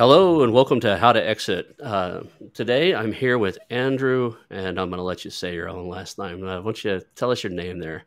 Hello and welcome to How to Exit. Uh, today I'm here with Andrew, and I'm going to let you say your own last name. Uh, I want you to tell us your name there.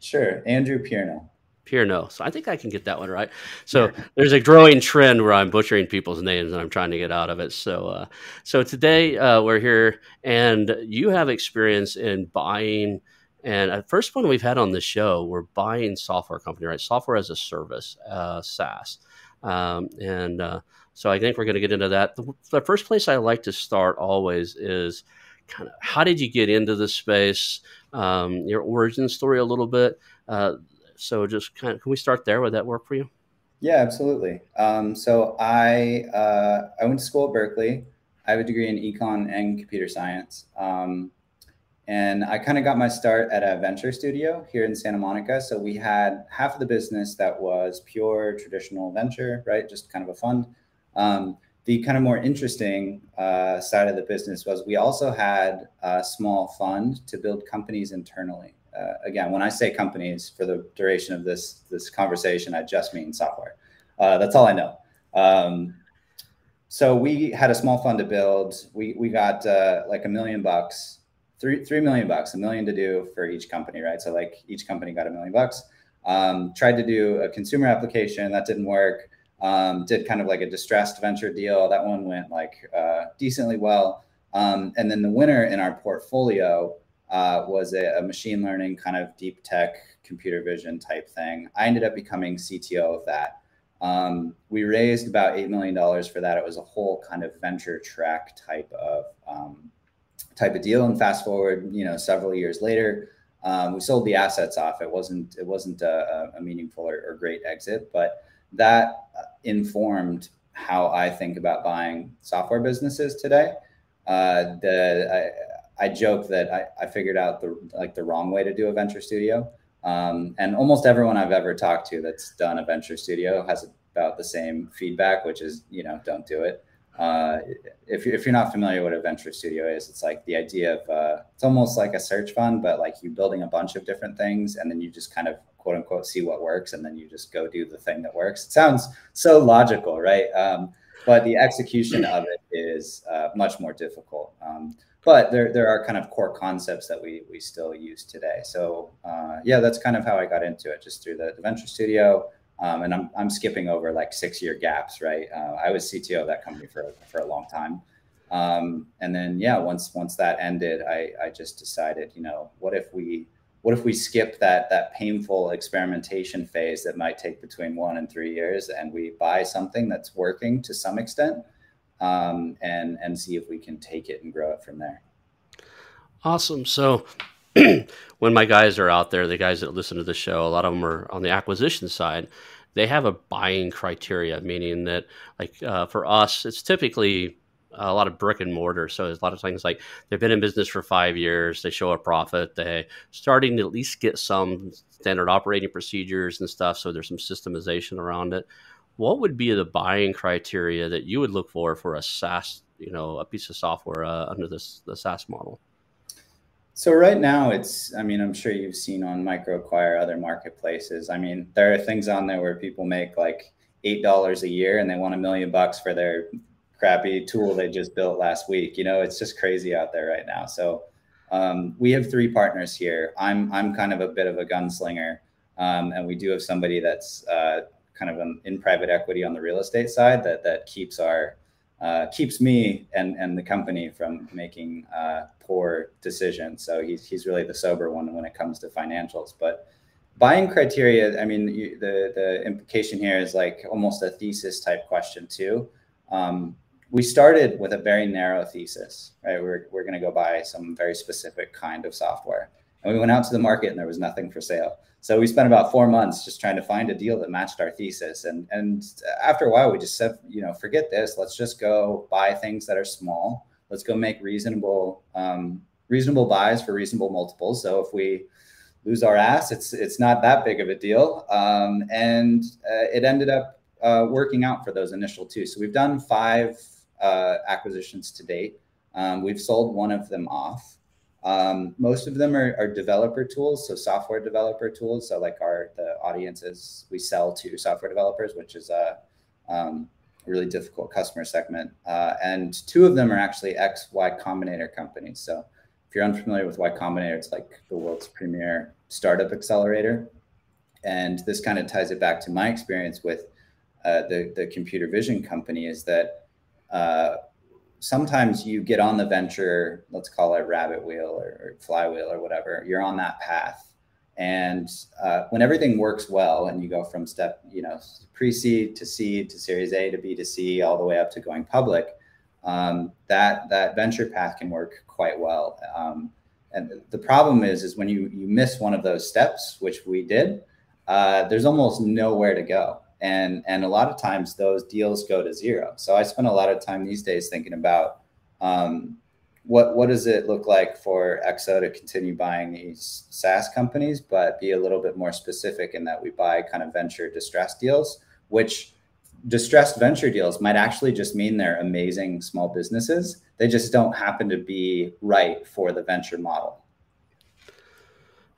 Sure, Andrew Pierno. Pierno. So I think I can get that one right. So there's a growing trend where I'm butchering people's names, and I'm trying to get out of it. So, uh, so today uh, we're here, and you have experience in buying. And at first one we've had on the show, we're buying software company, right? Software as a service, uh, SaaS, um, and uh, so I think we're going to get into that. The, the, first place I like to start always is kind of how did you get into this space, um, your origin story a little bit. Uh, so just kind of, can we start there? Would that work for you? Yeah, absolutely. Um, so I uh, I went to school at Berkeley. I have a degree in econ and computer science. Um, and I kind of got my start at a venture studio here in Santa Monica. So we had half of the business that was pure traditional venture, right? Just kind of a fund. Um, the kind of more interesting uh, side of the business was we also had a small fund to build companies internally. Uh, again, when I say companies for the duration of this this conversation, I just mean software. Uh, that's all I know. Um, so we had a small fund to build. We we got uh, like a million bucks, three three million bucks, a million to do for each company, right? So like each company got a million bucks. Um, tried to do a consumer application that didn't work. Um, did kind of like a distressed venture deal. That one went like uh, decently well. Um, and then the winner in our portfolio uh, was a, a, machine learning kind of deep tech computer vision type thing. I ended up becoming CTO of that. Um, we raised about $8 million for that. It was a whole kind of venture track type of um, type of deal. And fast forward, you know, several years later, um, we sold the assets off. It wasn't, it wasn't a, a meaningful or, or great exit, but that informed how I think about buying software businesses today. Uh, the I, I joke that I, I figured out the like the wrong way to do a venture studio. Um, and almost everyone I've ever talked to that's done a venture studio has about the same feedback, which is you know don't do it. Uh, if, if you're not familiar what a venture studio is, it's like the idea of uh, it's almost like a search fund, but like you're building a bunch of different things and then you just kind of quote unquote see what works and then you just go do the thing that works. It sounds so logical, right? Um, but the execution of it is uh, much more difficult. Um, but there, there are kind of core concepts that we, we still use today. So uh, yeah, that's kind of how I got into it, just through the, the venture studio. Um, and I'm, I'm skipping over like six year gaps, right? Uh, I was CTO of that company for, for a long time. Um, and then, yeah, once, once that ended, I, I just decided, you know, what if we, what if we skip that, that painful experimentation phase that might take between one and three years and we buy something that's working to some extent um, and, and see if we can take it and grow it from there. Awesome. So when my guys are out there, the guys that listen to the show, a lot of them are on the acquisition side. They have a buying criteria, meaning that, like uh, for us, it's typically a lot of brick and mortar. So there's a lot of things like they've been in business for five years, they show a profit, they starting to at least get some standard operating procedures and stuff. So there's some systemization around it. What would be the buying criteria that you would look for for a SaaS, you know, a piece of software uh, under this the SaaS model? So right now it's I mean I'm sure you've seen on MicroAcquire other marketplaces. I mean there are things on there where people make like eight dollars a year and they want a million bucks for their crappy tool they just built last week. You know, it's just crazy out there right now. So um, we have three partners here. I'm I'm kind of a bit of a gunslinger, um, and we do have somebody that's uh, kind of in private equity on the real estate side that that keeps our uh, keeps me and and the company from making uh, poor decisions. So he's he's really the sober one when it comes to financials. But buying criteria, I mean, you, the the implication here is like almost a thesis type question too. Um, we started with a very narrow thesis, right? We're we're going to go buy some very specific kind of software, And we went out to the market and there was nothing for sale. So we spent about four months just trying to find a deal that matched our thesis. And and after a while, we just said, you know, forget this. Let's just go buy things that are small. Let's go make reasonable um, reasonable buys for reasonable multiples. So if we lose our ass, it's it's not that big of a deal. Um, and uh, it ended up uh, working out for those initial two. So we've done five uh, acquisitions to date. Um, we've sold one of them off. Um, most of them are, are, developer tools, so software developer tools. So like our the audiences we sell to software developers, which is a um, really difficult customer segment. Uh, and two of them are actually X Y Combinator companies. So if you're unfamiliar with Y Combinator, it's like the world's premier startup accelerator. And this kind of ties it back to my experience with uh, the the computer vision company is that uh, sometimes you get on the venture, let's call it rabbit wheel or, or flywheel or whatever, you're on that path. And uh, when everything works well and you go from step, you know, pre-seed to seed to series A to B to C, all the way up to going public, um, that, that venture path can work quite well. Um, and the problem is, is when you, you miss one of those steps, which we did, uh, there's almost nowhere to go and and a lot of times those deals go to zero. So i spend a lot of time these days thinking about um, what what does it look like for XO to continue buying these saas companies but be a little bit more specific in that we buy kind of venture distress deals which distressed venture deals might actually just mean they're amazing small businesses. They just don't happen to be right for the venture model.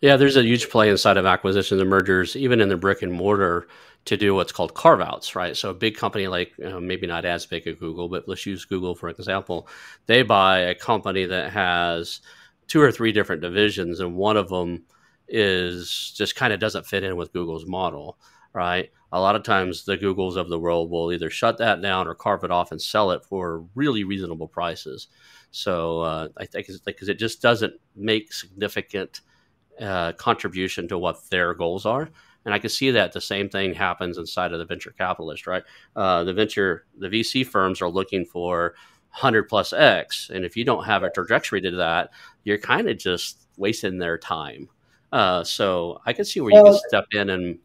Yeah there's a huge play inside of acquisitions and mergers even in the brick and mortar to do what's called carve outs, right? So a big company like you know, maybe not as big as Google, but let's use Google for example. They buy a company that has two or three different divisions, and one of them is just kind of doesn't fit in with Google's model, right? A lot of times the Googles of the world will either shut that down or carve it off and sell it for really reasonable prices. So uh, I think because it just doesn't make significant uh, contribution to what their goals are. And I can see that the same thing happens inside of the venture capitalist, right? Uh, the venture, the VC firms are looking for 100 plus X. And if you don't have a trajectory to that, you're kind of just wasting their time. Uh, so I can see where well, you can step in and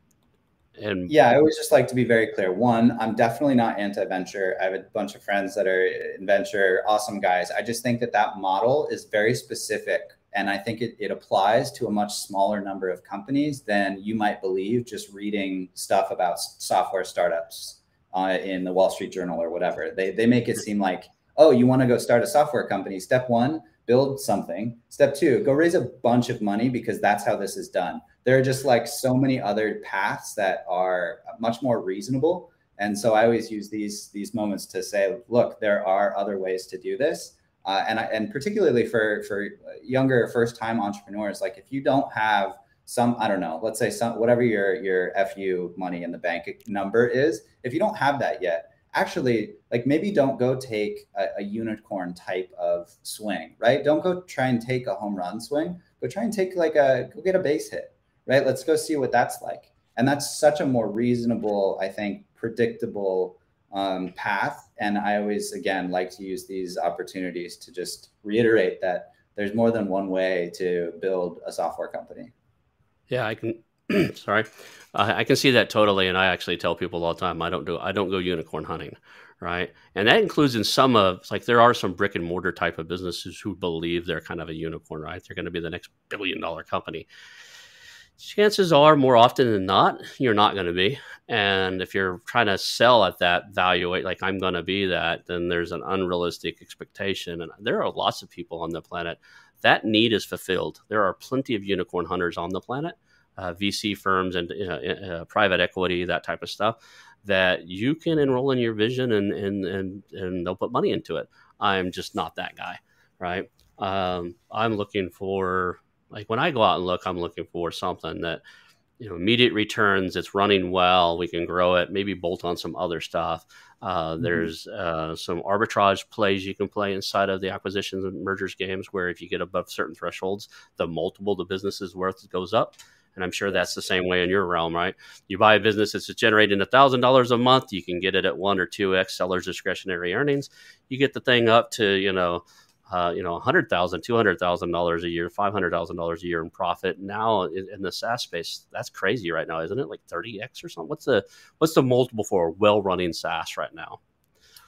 and yeah, I always just like to be very clear. One, I'm definitely not anti-venture. I have a bunch of friends that are in venture, awesome guys. I just think that that model is very specific and I think it, it applies to a much smaller number of companies than you might believe just reading stuff about software startups uh, in the Wall Street Journal or whatever. They, they make it seem like, oh, you want to go start a software company. Step one, build something. Step two, go raise a bunch of money because that's how this is done. There are just like so many other paths that are much more reasonable. And so I always use these these moments to say, look, there are other ways to do this uh, and and particularly for for younger first time entrepreneurs, like if you don't have some I don't know, let's say some whatever your your fu money in the bank number is, if you don't have that yet, actually like maybe don't go take a, a unicorn type of swing, right? Don't go try and take a home run swing, Go try and take like a go get a base hit, right? Let's go see what that's like. And that's such a more reasonable, I think, predictable um, path. And I always, again, like to use these opportunities to just reiterate that there's more than one way to build a software company. Yeah, I can. sorry, uh, I can see that totally, and I actually tell people all the time I don't do I don't go unicorn hunting, right? And that includes in some of like there are some brick and mortar type of businesses who believe they're kind of a unicorn, right? They're going to be the next billion dollar company, chances are more often than not you're not going to be. And if you're trying to sell at that value like i'm going to be that then there's an unrealistic expectation. And there are lots of people on the planet that need is fulfilled. There are plenty of unicorn hunters on the planet uh, vc firms and uh, uh, private equity that type of stuff that you can enroll in your vision and and and, and they'll put money into it. I'm just not that guy right? Um, i'm looking for like when I go out and look, I'm looking for something that you know immediate returns. It's running well. We can grow it. Maybe bolt on some other stuff. Uh, mm-hmm. There's uh, some arbitrage plays you can play inside of the acquisitions and mergers games, where if you get above certain thresholds, the multiple the business is worth goes up. And I'm sure that's the same way in your realm, right? You buy a business that's generating thousand dollars a month, you can get it at one or two x sellers discretionary earnings. You get the thing up to you know uh, you know, $100,000, $200,000 a year, $500,000 a year in profit. Now in, in, the SaaS space, that's crazy right now, isn't it? Like 30x or something. What's the what's the multiple for a well-running SaaS right now?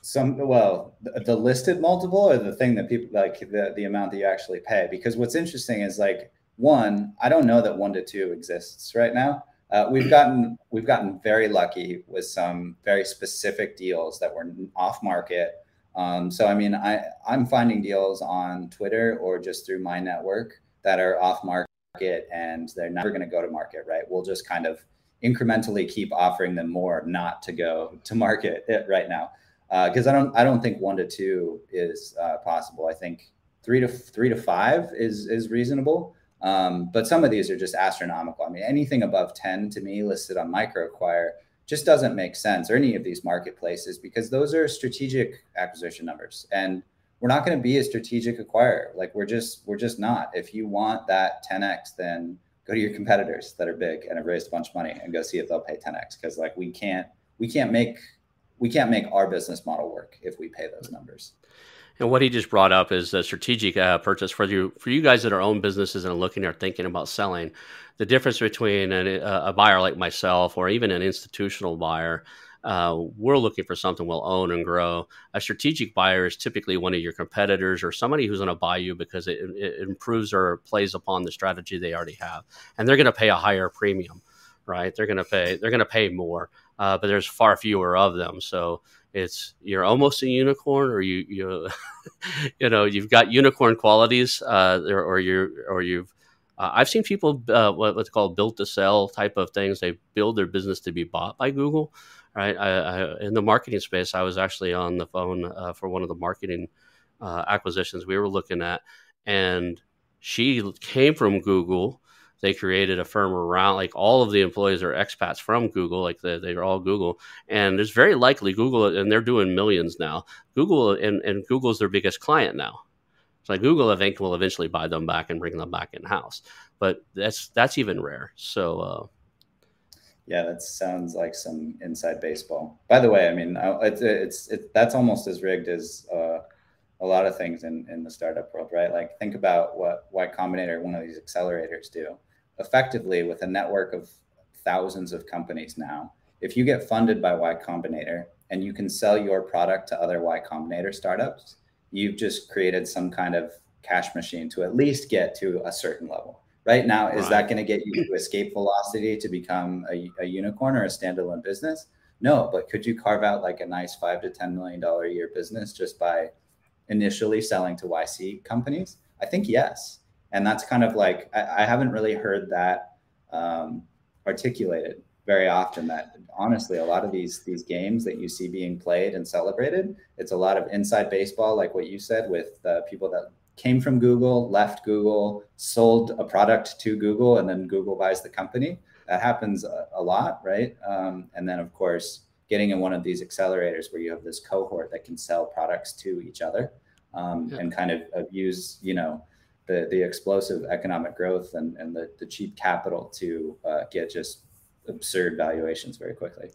Some well, the, the listed multiple or the thing that people like the the amount that you actually pay. Because what's interesting is like one, I don't know that one to two exists right now. Uh, we've gotten we've gotten very lucky with some very specific deals that were off market um, so I mean, I I'm finding deals on Twitter or just through my network that are off market and they're never going to go to market. Right? We'll just kind of incrementally keep offering them more not to go to market right now because uh, I don't I don't think one to two is uh, possible. I think three to three to five is is reasonable. Um, but some of these are just astronomical. I mean, anything above ten to me listed on MicroAcquire just doesn't make sense or any of these marketplaces because those are strategic acquisition numbers. And we're not going to be a strategic acquirer. Like we're just we're just not. If you want that 10x then go to your competitors that are big and have raised a bunch of money and go see if they'll pay 10x because like we can't we can't make we can't make our business model work if we pay those numbers and what he just brought up is a strategic uh, purchase for you for you guys that are own businesses and are looking or thinking about selling. The difference between an, a buyer like myself or even an institutional buyer, uh, we're looking for something we'll own and grow. A strategic buyer is typically one of your competitors or somebody who's going to buy you because it, it improves or plays upon the strategy they already have, and they're going to pay a higher premium, right? They're going to pay they're going to pay more, uh, but there's far fewer of them, so it's you're almost a unicorn or you you you know you've got unicorn qualities uh, or, you or you've uh, I've seen people uh, what, what's called built to sell type of things. They build their business to be bought by Google, right? I, I, in the marketing space, I was actually on the phone uh, for one of the marketing uh, acquisitions we were looking at, and she came from Google they created a firm around like all of the employees are expats from Google, like they, they're all Google, and it's very likely Google, and they're doing millions now. Google and, and Google's their biggest client now. So like Google, think, will eventually buy them back and bring them back in house, but that's that's even rare. So. Uh, yeah, that sounds like some inside baseball. By the way, I mean it's it's it, that's almost as rigged as uh, a lot of things in, in the startup world, right? Like think about what Y Combinator, one of these accelerators, do effectively with a network of thousands of companies now, if you get funded by Y Combinator and you can sell your product to other Y Combinator startups, you've just created some kind of cash machine to at least get to a certain level. Right now, is right. that going to get you to escape velocity to become a, a unicorn or a standalone business? No, but could you carve out like a nice five to ten million dollar a year business just by initially selling to YC companies? I think yes and that's kind of like I, I haven't really heard that um, articulated very often. That honestly, a lot of these these games that you see being played and celebrated, it's a lot of inside baseball, like what you said, with uh, people that came from Google, left Google, sold a product to Google, and then Google buys the company. That happens a, a lot, right? Um, and then of course, getting in one of these accelerators where you have this cohort that can sell products to each other um, yeah. and kind of, of use, you know the, the explosive economic growth and, and the, the cheap capital to uh, get just absurd valuations very quickly.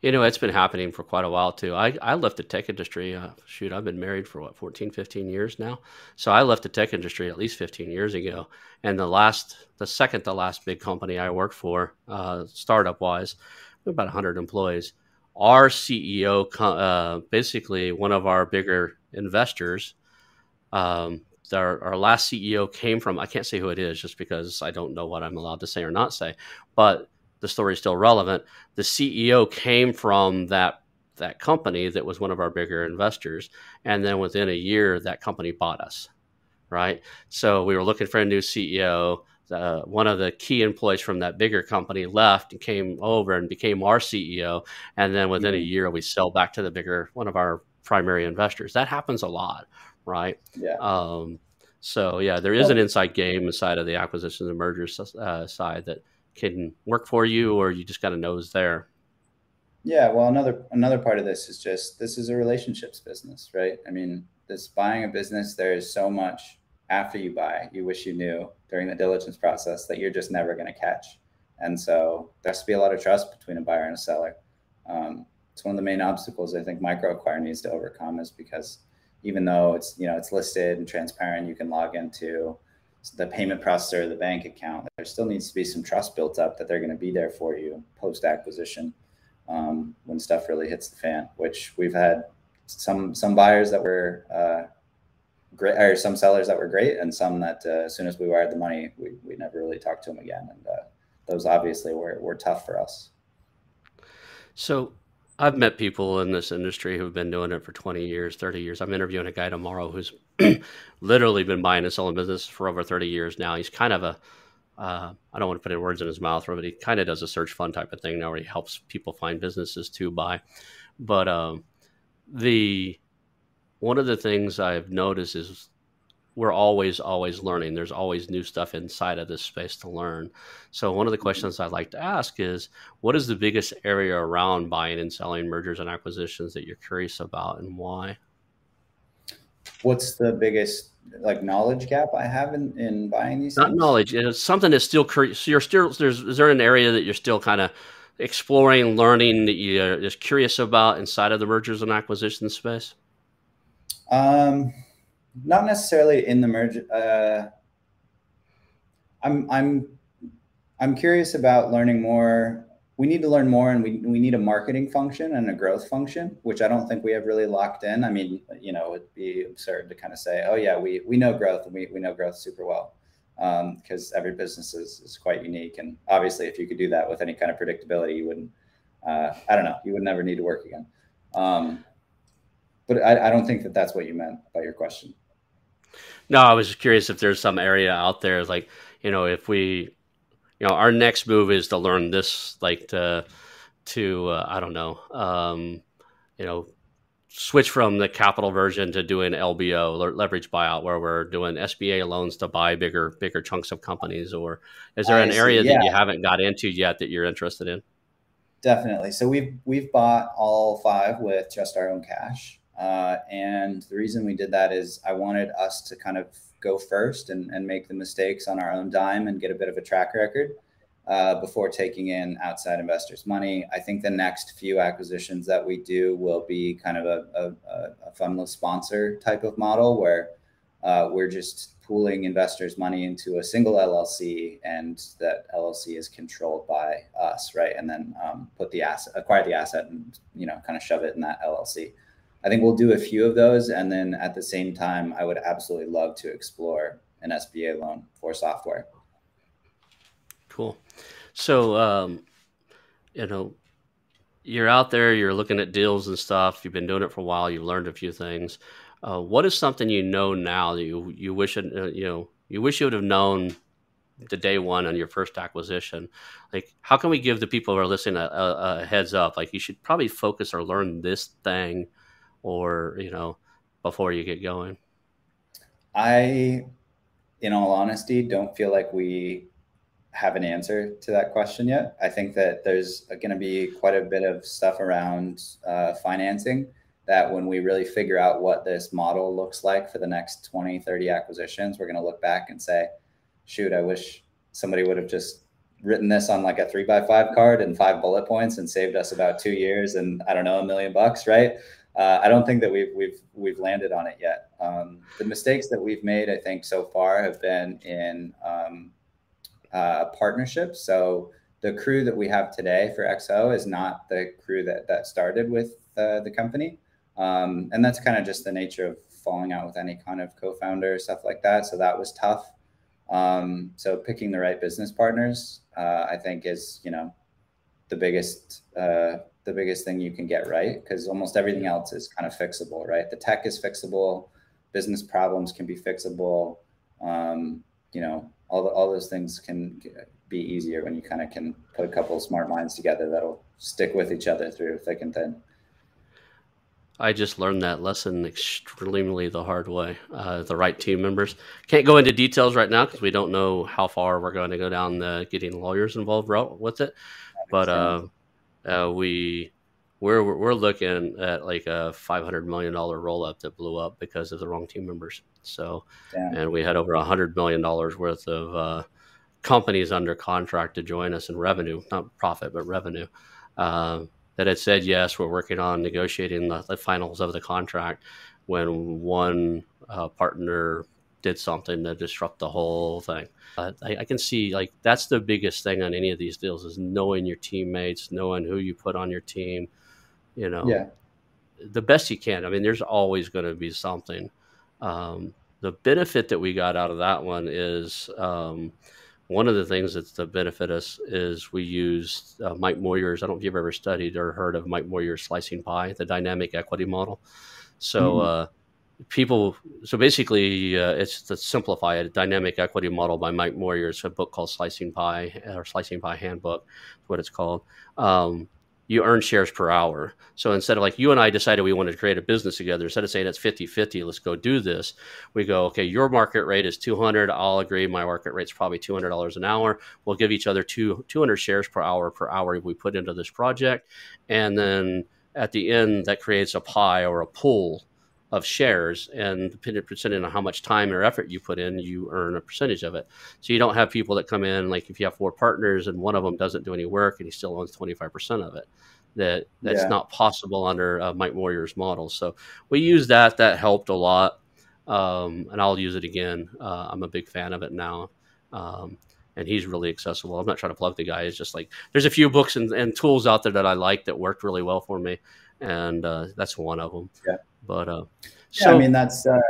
You know, it's been happening for quite a while too. I, I left the tech industry. Uh, shoot, I've been married for what, 14, 15 years now. So I left the tech industry at least 15 years ago. And the last, the second to last big company I worked for, uh, startup wise, about 100 employees. Our CEO, uh, basically one of our bigger investors, um, our, our last CEO came from, I can't say who it is just because I don't know what I'm allowed to say or not say, but the story is still relevant. The CEO came from that that company that was one of our bigger investors, and then within a year, that company bought us. Right, so we were looking for a new CEO. Uh, one of the key employees from that bigger company left and came over and became our CEO, and then within mm-hmm. a year, we sell back to the bigger one of our primary investors. That happens a lot, right? Yeah. Um, so yeah, there is an inside game inside of the acquisitions and mergers uh, side that can work for you, or you just got to know is there. Yeah, well, another another part of this is just this is a relationships business, right? I mean, this buying a business, there is so much after you buy you wish you knew during the diligence process that you're just never going to catch, and so there has to be a lot of trust between a buyer and a seller. Um, it's one of the main obstacles I think MicroAcquire needs to overcome is because even though it's you know it's listed and transparent, you can log into the payment processor, the bank account. There still needs to be some trust built up that they're going to be there for you post acquisition um, when stuff really hits the fan. Which we've had some some buyers that were uh, great, or some sellers that were great, and some that uh, as soon as we wired the money, we, we never really talked to them again. And uh, those obviously were were tough for us. So I've met people in this industry who've been doing it for 20 years, 30 years. I'm interviewing a guy tomorrow who's literally been buying and selling business for over 30 years now. He's kind of a, uh, I don't want to put any words in his mouth, but he kind of does a search fund type of thing now where he helps people find businesses to buy. But um, the one of the things I've noticed is we're always always learning. There's always new stuff inside of this space to learn. So one of the questions i'd like to ask is what is the biggest area around buying and selling mergers and acquisitions that you're curious about and why? What's the biggest like knowledge gap i have in, in buying these not things? knowledge it's something that's still so you're still there's is there an area that you're still kind of exploring learning that you're just curious about inside of the mergers and acquisitions space? Um not necessarily in the merge. Uh, I'm I'm I'm curious about learning more. We need to learn more, and we we need a marketing function and a growth function, which I don't think we have really locked in. I mean, you know, it'd be absurd to kind of say, oh yeah, we we know growth and we we know growth super well, because um, every business is is quite unique. And obviously, if you could do that with any kind of predictability, you wouldn't. Uh, I don't know. You would never need to work again. Um, but I, I don't think that that's what you meant by your question. No, I was curious if there's some area out there, like you know, if we, you know, our next move is to learn this, like to, to uh, I don't know, um, you know, switch from the capital version to doing LBO, leverage buyout, where we're doing SBA loans to buy bigger, bigger chunks of companies, or is there I an see, area yeah. that you haven't got into yet that you're interested in? Definitely. So we've we've bought all five with just our own cash. Uh, and the reason we did that is I wanted us to kind of go first and, and make the mistakes on our own dime and get a bit of a track record uh, before taking in outside investors' money. I think the next few acquisitions that we do will be kind of a, a, a fundless sponsor type of model where uh, we're just pooling investors' money into a single LLC, and that LLC is controlled by us, right? And then um, put the asset, acquire the asset, and you know, kind of shove it in that LLC. I think we'll do a few of those. And then at the same time, I would absolutely love to explore an SBA loan for software. Cool. So, um, you know, you're out there, you're looking at deals and stuff. You've been doing it for a while. You've learned a few things. Uh, what is something you know now that you you wish it, uh, you know you wish you would have known the day one on your first acquisition? Like, how can we give the people who are listening a, a, a heads up? Like, you should probably focus or learn this thing or you know before you get going? I in all honesty don't feel like we have an answer to that question yet. I think that there's going to be quite a bit of stuff around uh, financing that when we really figure out what this model looks like for the next 20 30 acquisitions we're going to look back and say shoot i wish somebody would have just written this on like a three by five card and five bullet points and saved us about two years and i don't know a million bucks right uh, I don't think that we've we've we've landed on it yet. Um, the mistakes that we've made, I think, so far have been in um, uh, partnerships. So the crew that we have today for XO is not the crew that that started with uh, the company, um, and that's kind of just the nature of falling out with any kind of co-founder stuff like that. So that was tough. Um, so picking the right business partners, uh, I think, is you know the biggest uh, the biggest thing you can get right because almost everything else is kind of fixable, right? The tech is fixable, business problems can be fixable. Um, you know, all the, all those things can be easier when you kind of can put a couple of smart minds together that'll stick with each other through thick and thin. I just learned that lesson extremely the hard way. Uh, the right team members can't go into details right now because we don't know how far we're going to go down the getting lawyers involved route with it. But uh, uh, we we're we're looking at like a five hundred million dollar roll up that blew up because of the wrong team members. So, Damn. and we had over a hundred million dollars worth of uh, companies under contract to join us in revenue, not profit but revenue. Uh, that had said yes, we're working on negotiating the, the finals of the contract. when one uh, partner did something to disrupt the whole thing. Uh, I, I, can see like that's the biggest thing on any of these deals is knowing your teammates, knowing who you put on your team. You know, yeah, the best you can. I mean, there's always going to be something. Um, the benefit that we got out of that one is um, one of the things that's the benefit us is we used uh, Mike Moyer's. I don't know if you've ever studied or heard of Mike Moyer's slicing pie, the dynamic equity model. So. Mm-hmm. Uh, people so basically uh, it's to simplify it a dynamic equity model by mike moyer. It's a book called slicing pie or slicing pie handbook what it's called. Um, you earn shares per hour. So instead of like you and i decided we wanted to create a business together instead of saying it's 50-50 let's go do this we go okay your market rate is 200 i'll agree my market rate's probably $200 an hour. We'll give each other two, 200 shares per hour per hour we put into this project. And then at the end that creates a pie or a pool of shares and depending on how much time or effort you put in you earn a percentage of it. So you don't have people that come in like if you have four partners and one of them doesn't do any work and he still owns 25% of it that that's yeah. not possible under uh, mike moyer's model. So we use that that helped a lot. Um, and i'll use it again. Uh, i'm a big fan of it now. Um, and he's really accessible. I'm not trying to plug the guy. It's just like there's a few books and, and tools out there that i like that worked really well for me. And uh, that's one of them. Yeah but uh, so yeah, I mean that's uh,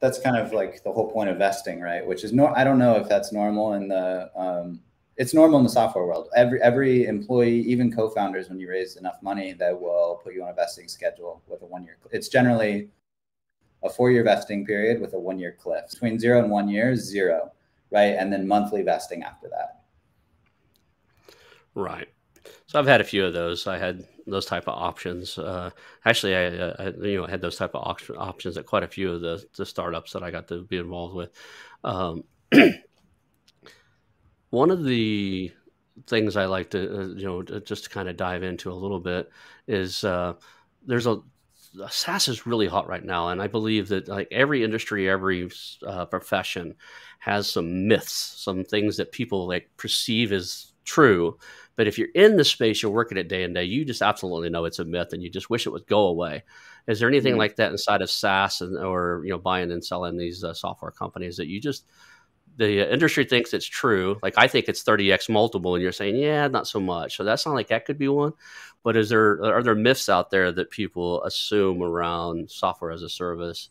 that's kind of like the whole point of vesting, right? Which is no, I don't know if that's normal in the um, it's normal in the software world. Every every employee, even co-founders, when you raise enough money, that will put you on a vesting schedule with a one year. It's generally a four year vesting period with a one year cliff. Between zero and one year, zero, right? And then monthly vesting after that. Right. So I've had a few of those. I had those type of options. Uh, actually, I, uh, I, you know had those type of op- options at quite a few of the, the startups that I got to be involved with. Um, one of the things I like to uh, you know just to kind of dive into a little bit is uh, there's a SaaS is really hot right now, and I believe that like every industry, every uh, profession has some myths, some things that people like perceive as true but if you're in the space, you're working it day and day, you just absolutely know it's a myth and you just wish it would go away. Is there anything mm-hmm. like that inside of SaaS and, or, you know, buying and selling these uh, software companies that you just, the industry thinks it's true. Like I think it's 30x multiple, and you're saying, yeah, not so much. So that's not like that could be one. But is there are there myths out there that people assume around software as a service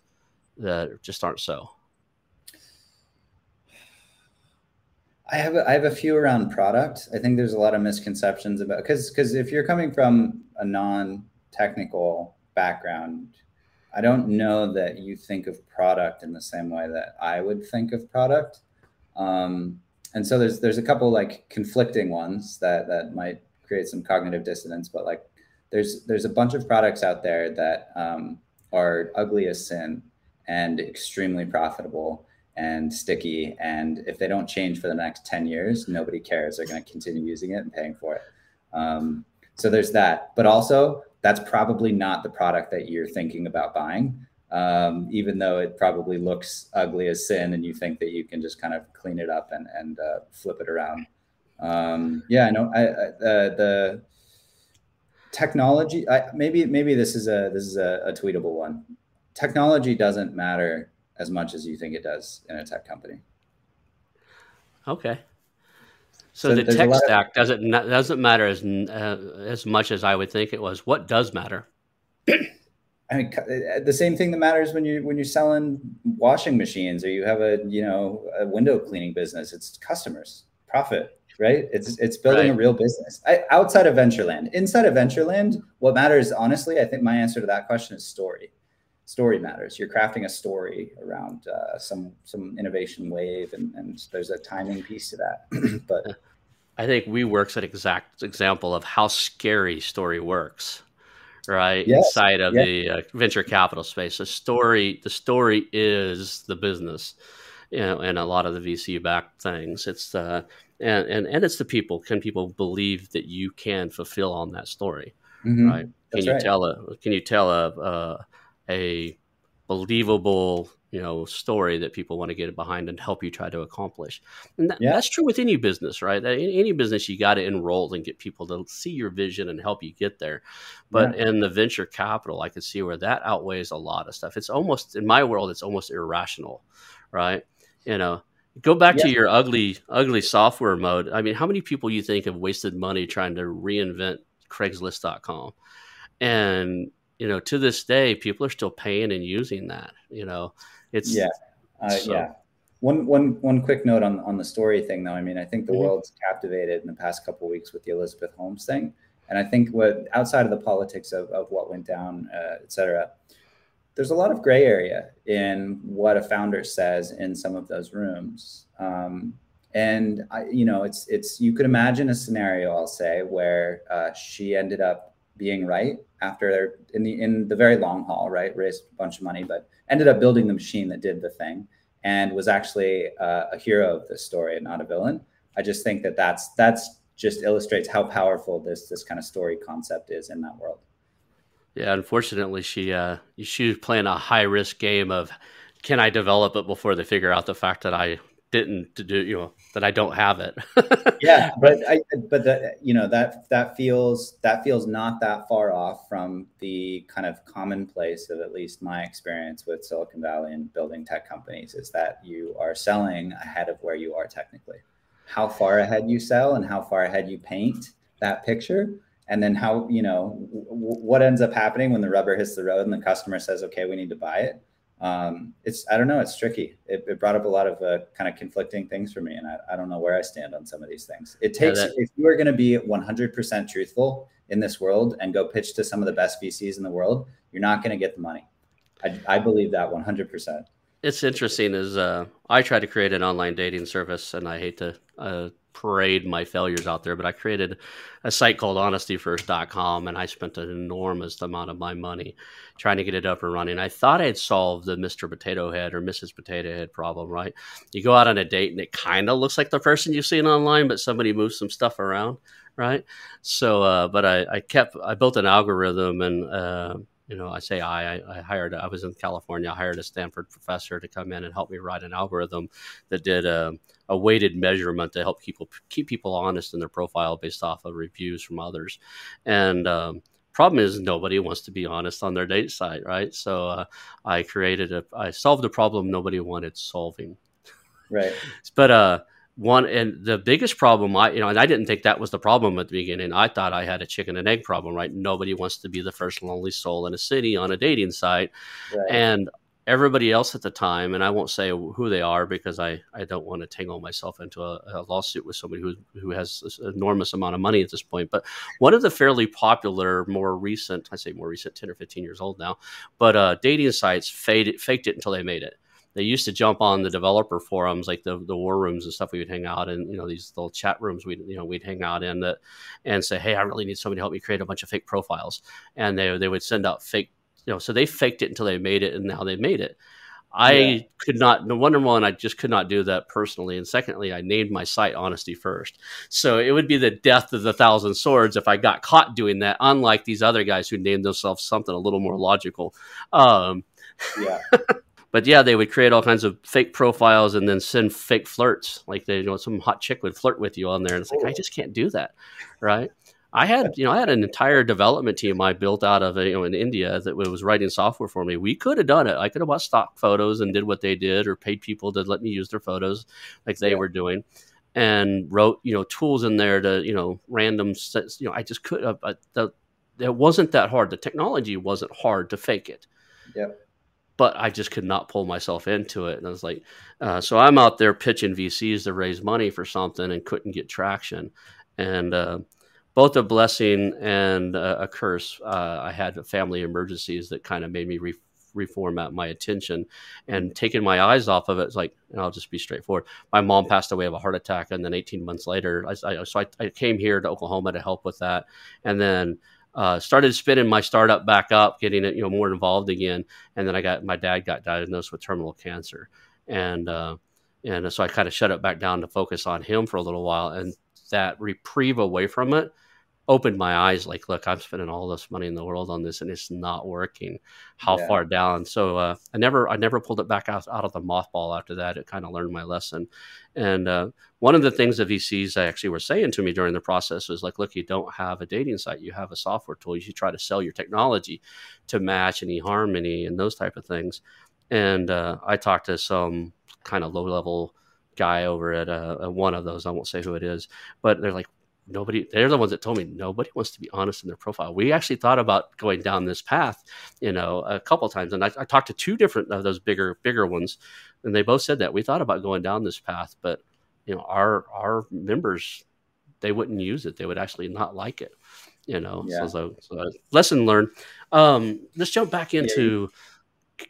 that just aren't so? I have a, I have a few around product. I think there's a lot of misconceptions about because because if you're coming from a non-technical background, I don't know that you think of product in the same way that I would think of product. Um, and so there's there's a couple like conflicting ones that that might create some cognitive dissonance. But like there's there's a bunch of products out there that um, are ugly as sin and extremely profitable and sticky. And if they don't change for the next 10 years, nobody cares. They're going to continue using it and paying for it. Um, so there's that. But also, that's probably not the product that you're thinking about buying, um, even though it probably looks ugly as sin and you think that you can just kind of clean it up and, and uh, flip it around. Um, yeah, I know. I, I, uh, the technology, I, maybe maybe this is a this is a, a tweetable one. Technology doesn't matter as much as you think it does in a tech company. Okay. So, so the tech stack of, doesn't doesn't matter as uh, as much as I would think it was. What does matter? I mean, uh, the same thing that matters when you when you're selling washing machines or you have a you know a window cleaning business. It's customers, profit, right? It's it's building right. a real business. I, outside of VentureLand, inside of VentureLand, what matters honestly, I think my answer to that question is story story matters. You're crafting a story around uh, some some innovation wave, and, and there's a timing piece to that. but I think WeWork's an exact example of how scary story works, right? Yes. Inside of the uh, venture capital space, the story the story is the business, you know, and a lot of the VC backed things. It's the uh, and, and and it's the people. Can people believe that you can fulfill on that story, mm-hmm. right? Can That's you right. tell a Can you tell a, a a believable you know story that people want to get behind and help you try to accomplish. And that, yeah. that's true with any business right? In any business you got to enroll and get people to see your vision and help you get there. But yeah. in the venture capital i can see where that outweighs a lot of stuff. It's almost in my world it's almost irrational right? You know go back yeah. to your ugly ugly software mode. I mean how many people you think have wasted money trying to reinvent craigslist.com and you know to this day people are still paying and using that you know it's yeah, uh, so. yeah. One one one quick note on on the story thing though. I mean, I think the mm-hmm. world's captivated in the past couple weeks with the Elizabeth Holmes thing, and I think what outside of the politics of of what went down, uh, et cetera, there's a lot of gray area in what a founder says in some of those rooms. Um, and I, you know, it's it's you could imagine a scenario, I'll say, where uh, she ended up being right after in the in the very long haul, right? Raised a bunch of money, but ended up building the machine that did the thing and was actually uh, a hero of this story and not a villain. I just think that that's that's just illustrates how powerful this this kind of story concept is in that world. Yeah, unfortunately, she uh, she was playing a high risk game of can I develop it before they figure out the fact that I didn't to do you know that I don't have it. yeah, but I but the you know that that feels that feels not that far off from the kind of commonplace of at least my experience with Silicon Valley and building tech companies is that you are selling ahead of where you are technically. How far ahead you sell and how far ahead you paint that picture and then how you know what ends up happening when the rubber hits the road and the customer says okay we need to buy it um, it's I don't know. It's tricky. It, it brought up a lot of uh, kind of conflicting things for me, and I, I, don't know where I stand on some of these things. It takes yeah, that, if you are going to be 100% truthful in this world and go pitch to some of the best VCs in the world, you're not going to get the money. I, I believe that 100%. It's interesting. Is uh, I tried to create an online dating service, and I hate to uh, parade my failures out there, but I created a site called honestyfirst.com and I spent an enormous amount of my money trying to get it up and running. I thought I'd solved the Mr. Potato Head or Mrs. Potato Head problem, right? You go out on a date and it kind of looks like the person you've seen online, but somebody moves some stuff around, right? So, uh, but I, I, kept, I built an algorithm and, uh, you know, I say I, I, hired, I was in California, I hired a Stanford professor to come in and help me write an algorithm that did a, a weighted measurement to help people keep people honest in their profile based off of reviews from others. And, um, problem is nobody wants to be honest on their date site, right? So uh, I created a, I solved a problem nobody wanted solving. Right. but, uh, one and the biggest problem i you know and i didn't think that was the problem at the beginning. I thought i had a chicken and egg problem right? Nobody wants to be the first lonely soul in a city on a dating site. Right. and everybody else at the time and i won't say who they are because i i don't want to tangle myself into a, a lawsuit with somebody who who has an enormous amount of money at this point. But one of the fairly popular more recent i say more recent 10 or 15 years old now but uh, dating sites faded, faked it until they made it they used to jump on the developer forums, like the, the war rooms and stuff. We would hang out in, you know, these little chat rooms. We, you know, we'd hang out in that and say, Hey, I really need somebody to help me create a bunch of fake profiles. And they, they would send out fake, you know, so they faked it until they made it and now they made it. I yeah. could not. No wonder one, I just could not do that personally, and secondly, I named my site "Honesty First. So it would be the death of the thousand swords if I got caught doing that. Unlike these other guys who named themselves something a little more logical. Um, yeah. but yeah, they would create all kinds of fake profiles and then send fake flirts. Like they, you know, some hot chick would flirt with you on there, and it's like I oh. just can't do that, right? I had, you know, I had an entire development team I built out of, you know, in India that was writing software for me. We could have done it. I could have bought stock photos and did what they did, or paid people to let me use their photos, like they yeah. were doing, and wrote, you know, tools in there to, you know, random, you know, I just could have. But the, it wasn't that hard. The technology wasn't hard to fake it. Yeah but I just could not pull myself into it. And I was like, uh, so I'm out there pitching VCs to raise money for something and couldn't get traction. And uh, both a blessing and a, a curse. Uh, I had family emergencies that kind of made me re- reformat my attention and taking my eyes off of it. It's like, and I'll just be straightforward. My mom passed away of a heart attack, and then 18 months later, I, I so I, I came here to Oklahoma to help with that, and then uh, started spinning my startup back up, getting it you know more involved again, and then I got my dad got diagnosed with terminal cancer, and uh, and so I kind of shut it back down to focus on him for a little while, and that reprieve away from it opened my eyes. Like, look, I'm spending all this money in the world on this, and it's not working. How yeah. far down? So uh, I never, I never pulled it back out, out of the mothball after that. It kind of learned my lesson. And uh, one of the things the VCs actually were saying to me during the process was like, look, you don't have a dating site, you have a software tool. You should try to sell your technology to match and eHarmony and those type of things. And uh, I talked to some kind of low level guy over at, uh, at one of those. I won't say who it is, but they're like, nobody they're the ones that told me nobody wants to be honest in their profile. We actually thought about going down this path you know a couple times and I, I, talked to two different of those bigger bigger ones and they both said that we thought about going down this path but you know our our members they wouldn't use it. They would actually not like it you know yeah. so, so, so lesson learned. Um let's jump back into yeah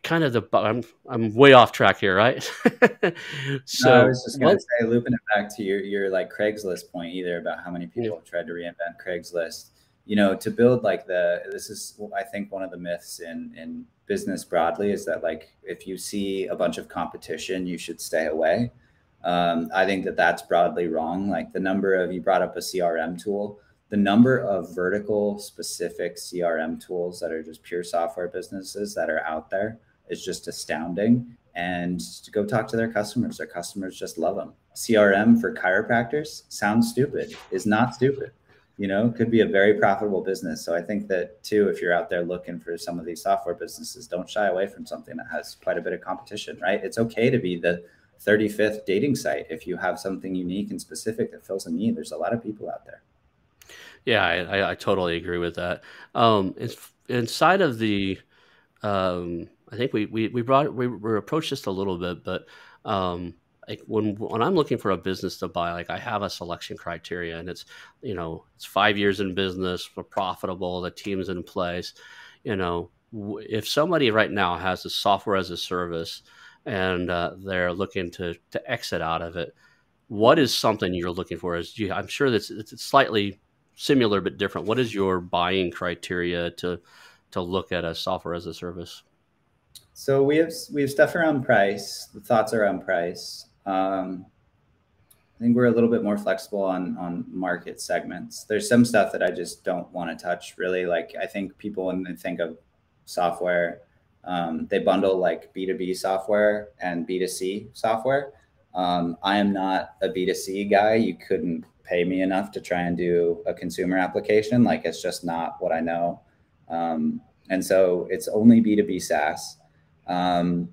kind of the I'm I'm way off track here, right? so no, I was just gonna what? say, looping it back to your your like Craigslist point, either about how many people yeah. tried to reinvent Craigslist. You know, to build like the this is I think one of the myths in in business broadly is that like if you see a bunch of competition, you should stay away. Um, I think that that's broadly wrong. Like the number of you brought up a CRM tool the number of vertical specific CRM tools that are just pure software businesses that are out there is just astounding. And to go talk to their customers, their customers just love them. CRM for chiropractors sounds stupid, is not stupid. You know, could be a very profitable business. So I think that too, if you're out there looking for some of these software businesses, don't shy away from something that has quite a bit of competition, right? It's okay to be the 35th dating site if you have something unique and specific that fills a need. There's a lot of people out there. Yeah, I, I, totally agree with that. Um, inside of the, um, I think we, we, we brought we, we approached this a little bit, but um, like when when I'm looking for a business to buy, like I have a selection criteria, and it's you know it's five years in business, we're profitable, the team's in place. You know, if somebody right now has a software as a service and uh, they're looking to to exit out of it, what is something you're looking for? Is you, I'm sure that's it's slightly similar but different. What is your buying criteria to to look at a software as a service? So we have we have stuff around price. The thoughts around price. Um, I think we're a little bit more flexible on on market segments. There's some stuff that I just don't want to touch. Really, like I think people when they think of software, um, they bundle like B2B software and B2C software. Um, I am not a B2C guy. You couldn't pay me enough to try and do a consumer application. Like it's just not what I know. Um, and so it's only B2B SaaS. Um,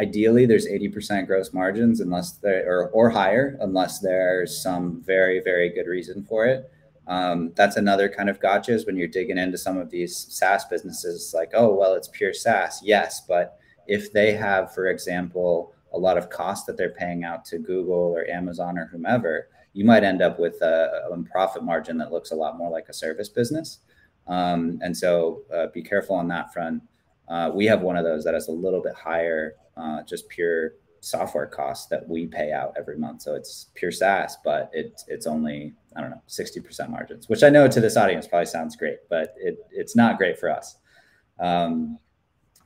ideally, there's 80% gross margins unless there or, or higher, unless there's some very, very good reason for it. Um, that's another kind of gotcha is when you're digging into some of these SaaS businesses, like, oh, well, it's pure SaaS. Yes. But if they have, for example, a lot of cost that they're paying out to Google or Amazon or whomever, you might end up with a, a profit margin that looks a lot more like a service business. Um, and so uh, be careful on that front. Uh, we have one of those that has a little bit higher, uh, just pure software costs that we pay out every month. So it's pure SaaS, but it's it's only I don't know sixty percent margins, which I know to this audience probably sounds great, but it it's not great for us. Um,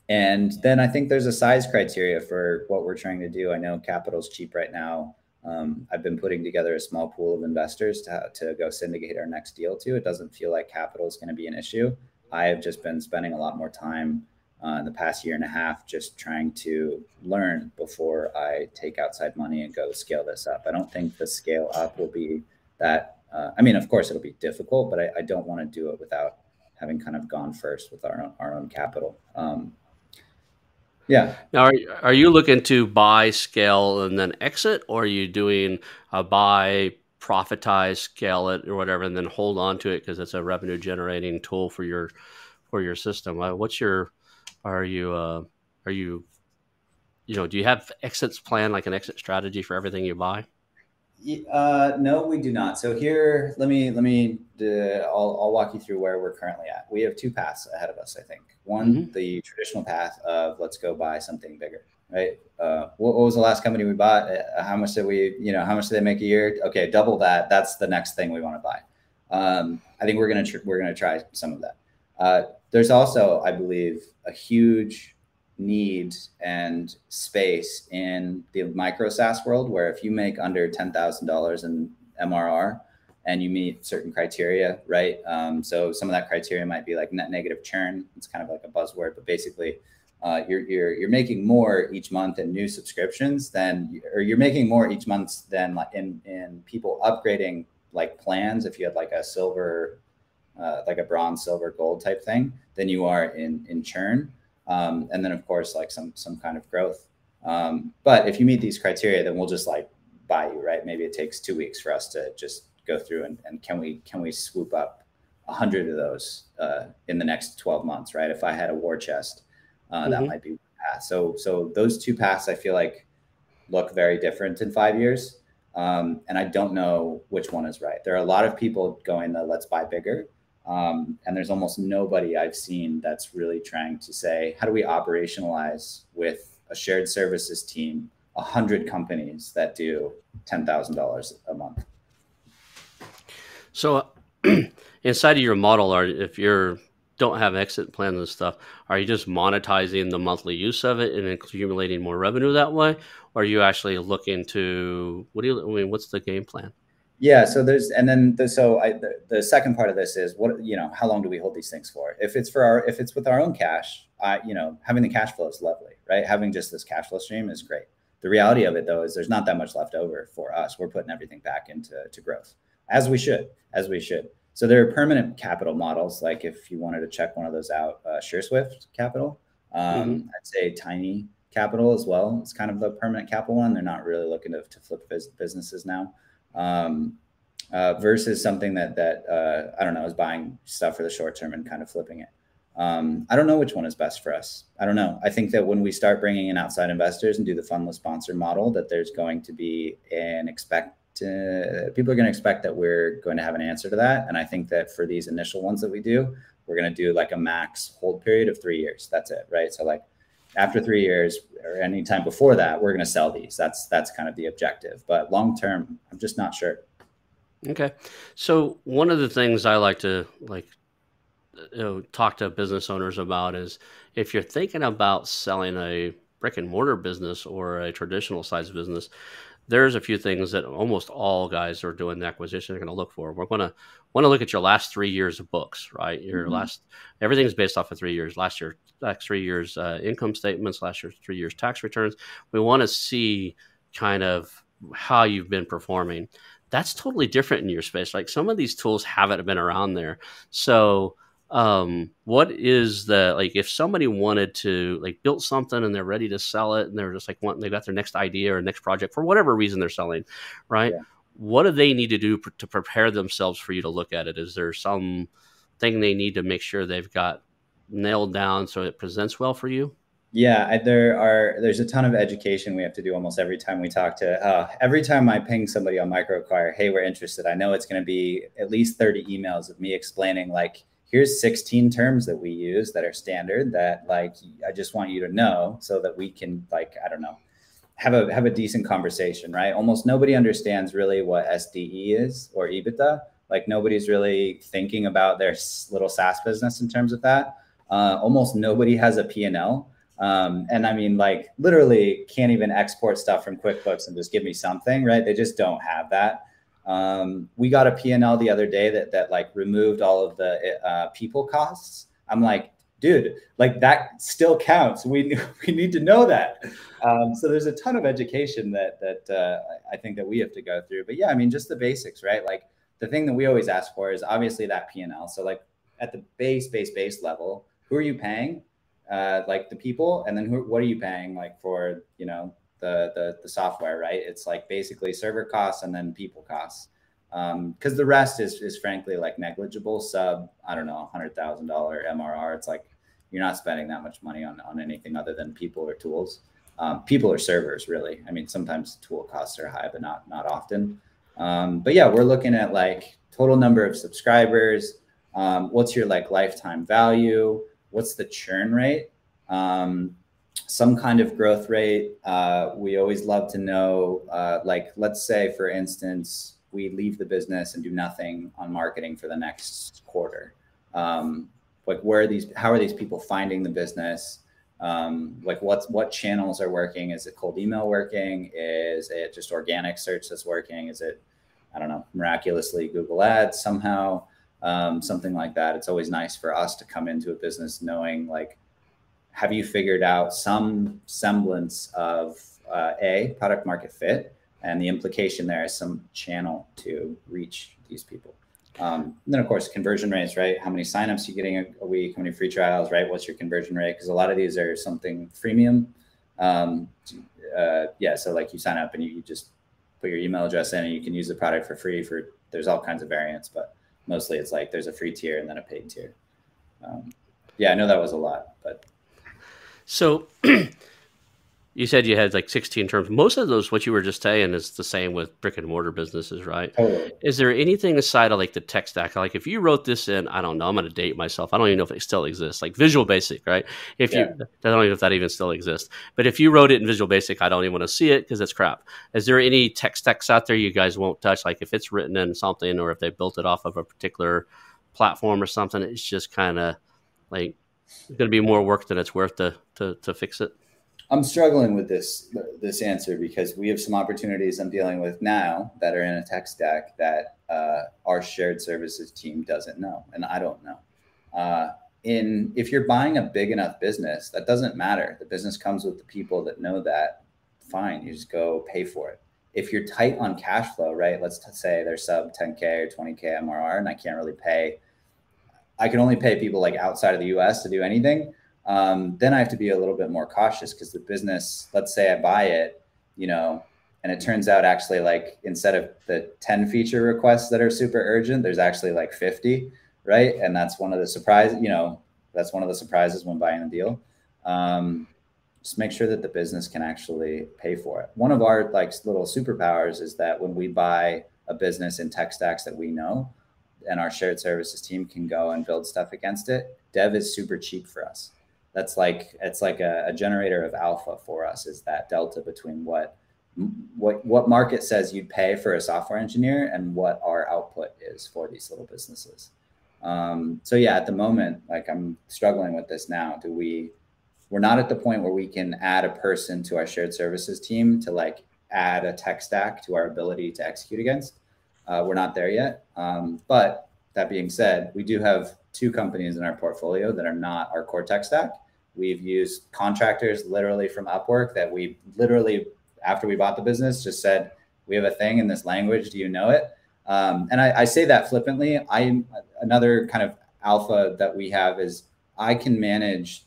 and then I think there's a size criteria for what we're trying to do. I know capital's cheap right now. Um, I've been putting together a small pool of investors to, to go syndicate our next deal to. It doesn't feel like capital is going to be an issue. I have just been spending a lot more time uh, in the past year and a half just trying to learn before I take outside money and go scale this up. I don't think the scale up will be that. Uh, I mean, of course, it'll be difficult, but I, I don't want to do it without having kind of gone first with our own, our own capital. Um, yeah. Now, are, are you looking to buy, scale, and then exit, or are you doing a buy, profitize, scale it, or whatever, and then hold on to it because it's a revenue generating tool for your for your system? What's your are you uh, are you you know do you have exits plan like an exit strategy for everything you buy? Uh, no, we do not. So here, let me let me. Uh, I'll I'll walk you through where we're currently at. We have two paths ahead of us. I think one, mm-hmm. the traditional path of let's go buy something bigger, right? Uh, what, what, was the last company we bought? Uh, how much did we, you know, how much did they make a year? Okay, double that. That's the next thing we want to buy. Um, I think we're gonna tr- we're gonna try some of that. Uh, there's also, I believe, a huge need and space in the micro SaaS world where if you make under $10,000 in MRR, and you meet certain criteria, right? Um, so some of that criteria might be like net negative churn. It's kind of like a buzzword, but basically, uh, you're you're you're making more each month in new subscriptions than, or you're making more each month than like in in people upgrading like plans. If you had like a silver, uh, like a bronze, silver, gold type thing, than you are in in churn. Um, and then of course like some some kind of growth. Um, but if you meet these criteria, then we'll just like buy you, right? Maybe it takes two weeks for us to just go through and, and can we can we swoop up a hundred of those uh, in the next 12 months, right? If I had a war chest, uh, mm-hmm. that might be path. So so those two paths I feel like look very different in five years. Um, and I don't know which one is right. There are a lot of people going the let's buy bigger. Um, and there's almost nobody I've seen that's really trying to say, how do we operationalize with a shared services team, a hundred companies that do ten thousand dollars a month? So, inside of your model, are if you're don't have exit plans and stuff, are you just monetizing the monthly use of it and accumulating more revenue that way, or are you actually looking to what do you? I mean, what's the game plan? Yeah, so there's and then the, so I, the, the second part of this is what you know how long do we hold these things for? If it's for our if it's with our own cash, I you know having the cash flow is lovely, right? Having just this cash flow stream is great. The reality of it though is there's not that much left over for us. We're putting everything back into to growth as we should, as we should. So there are permanent capital models. Like if you wanted to check one of those out, uh, SureSwift Capital. Um, mm-hmm. I'd say Tiny Capital as well. It's kind of the permanent capital one. They're not really looking to, to flip businesses now. Um, uh, versus something that that uh, I don't know is buying stuff for the short term and kind of flipping it. Um, I don't know which one is best for us. I don't know. I think that when we start bringing in outside investors and do the fundless sponsor model, that there's going to be an expect to, people are going to expect that we're going to have an answer to that. And I think that for these initial ones that we do, we're going to do like a max hold period of three years. That's it, right? So like after three years or any time before that, we're going to sell these. That's that's kind of the objective. But long term, I'm just not sure. Okay, so one of the things I like to like you know, talk to business owners about is if you're thinking about selling a brick and mortar business or a traditional size business, there's a few things that almost all guys are doing the acquisition are going to look for. We're going to want to look at your last three years of books, right? Your mm-hmm. last everything's based off of three years. Last year, last three years uh, income statements, last year three years tax returns. We want to see kind of how you've been performing. That's totally different in your space. Like some of these tools haven't been around there, so um, what is the like if somebody wanted to like build something and they're ready to sell it and they're just like wanting they got their next idea or next project for whatever reason they're selling right? Yeah. what do they need to do pr- to prepare themselves for you to look at it? Is there some thing they need to make sure they've got nailed down so it presents well for you? Yeah I, there are there's a ton of education we have to do almost every time we talk to uh, every time i ping somebody on microacquire hey we're interested. I know it's going to be at least 30 emails of me explaining like here's 16 terms that we use that are standard that like i just want you to know so that we can like i don't know have a have a decent conversation right? Almost nobody understands really what sde is or ebitda. Like nobody's really thinking about their little saas business in terms of that. Uh, almost nobody has a p&l um, and i mean like literally can't even export stuff from quickbooks and just give me something right? They just don't have that um, we got a P&L the other day that that like removed all of the uh, people costs. I'm like, dude, like that still counts. We we need to know that. Um, so there's a ton of education that that uh, I think that we have to go through. But yeah, I mean, just the basics, right? Like the thing that we always ask for is obviously that P&L. So like at the base, base, base level, who are you paying? Uh, like the people, and then who, what are you paying like for you know the, the, the software, right? It's like basically server costs and then people costs. Because um, the rest is, is frankly like negligible sub, I don't know, $100,000 MRR. It's like you're not spending that much money on, on anything other than people or tools. Um, people or servers, really. I mean, sometimes tool costs are high, but not not often. Um, but yeah, we're looking at like total number of subscribers. Um, what's your like lifetime value? What's the churn rate? Um, some kind of growth rate. Uh, we always love to know, uh, like, let's say, for instance, we leave the business and do nothing on marketing for the next quarter. Um, like, where are these? How are these people finding the business? Um, like, what's what channels are working? Is it cold email working? Is it just organic search that's working? Is it I don't know, miraculously Google Ads somehow, um, something like that. It's always nice for us to come into a business knowing like, have you figured out some semblance of uh, a product market fit, and the implication there is some channel to reach these people. Um, then of course conversion rates, right? How many signups you getting a, a, week? How many free trials, right? What's your conversion rate? Because a lot of these are something freemium. Um, uh, yeah, so like you sign up and you, you just put your email address in and you can use the product for free for there's all kinds of variants, but mostly it's like there's a free tier and then a paid tier. Um, yeah, I know that was a lot, but so you said you had like 16 terms. Most of those, what you were just saying, is the same with brick and mortar businesses, right? Totally. Is there anything aside of like the tech stack? Like if you wrote this in, I don't know, I'm going to date myself. I don't even know if it still exists. Like Visual Basic, right? If yeah. you, I don't even know if that even still exists. But if you wrote it in Visual Basic, I don't even want to see it because it's crap. Is there any tech stacks out there you guys won't touch? Like if it's written in something or if they built it off of a particular platform or something, it's just kind of like going to be more work than it's worth to, to, to fix it. I'm struggling with this this answer because we have some opportunities I'm dealing with now that are in a tech stack that uh, our shared services team doesn't know, and I don't know. Uh, in if you're buying a big enough business, that doesn't matter. The business comes with the people that know that. Fine, you just go pay for it. If you're tight on cash flow, right? Let's say they're sub 10k or 20k MRR, and I can't really pay. I can only pay people like outside of the U.S. to do anything um, then I have to be a little bit more cautious because the business, let's say I buy it, you know, and it turns out actually like instead of the 10 feature requests that are super urgent, there's actually like 50, right? And that's one of the surprises, you know, that's one of the surprises when buying a deal. Um, just make sure that the business can actually pay for it. One of our like little superpowers is that when we buy a business in tech stacks that we know, and our shared services team can go and build stuff against it, dev is super cheap for us. That's like it's like a, a, generator of alpha for us is that delta between what what what market says you'd pay for a software engineer and what our output is for these little businesses. Um, so yeah at the moment like i'm struggling with this now. Do we we're not at the point where we can add a person to our shared services team to like add a tech stack to our ability to execute against uh, we're not there yet um, but that being said we do have two companies in our portfolio that are not our core tech stack We've used contractors literally from Upwork that we literally, after we bought the business, just said, we have a thing in this language. Do you know it? Um, and I, I, say that flippantly. I'm another kind of alpha that we have is I can manage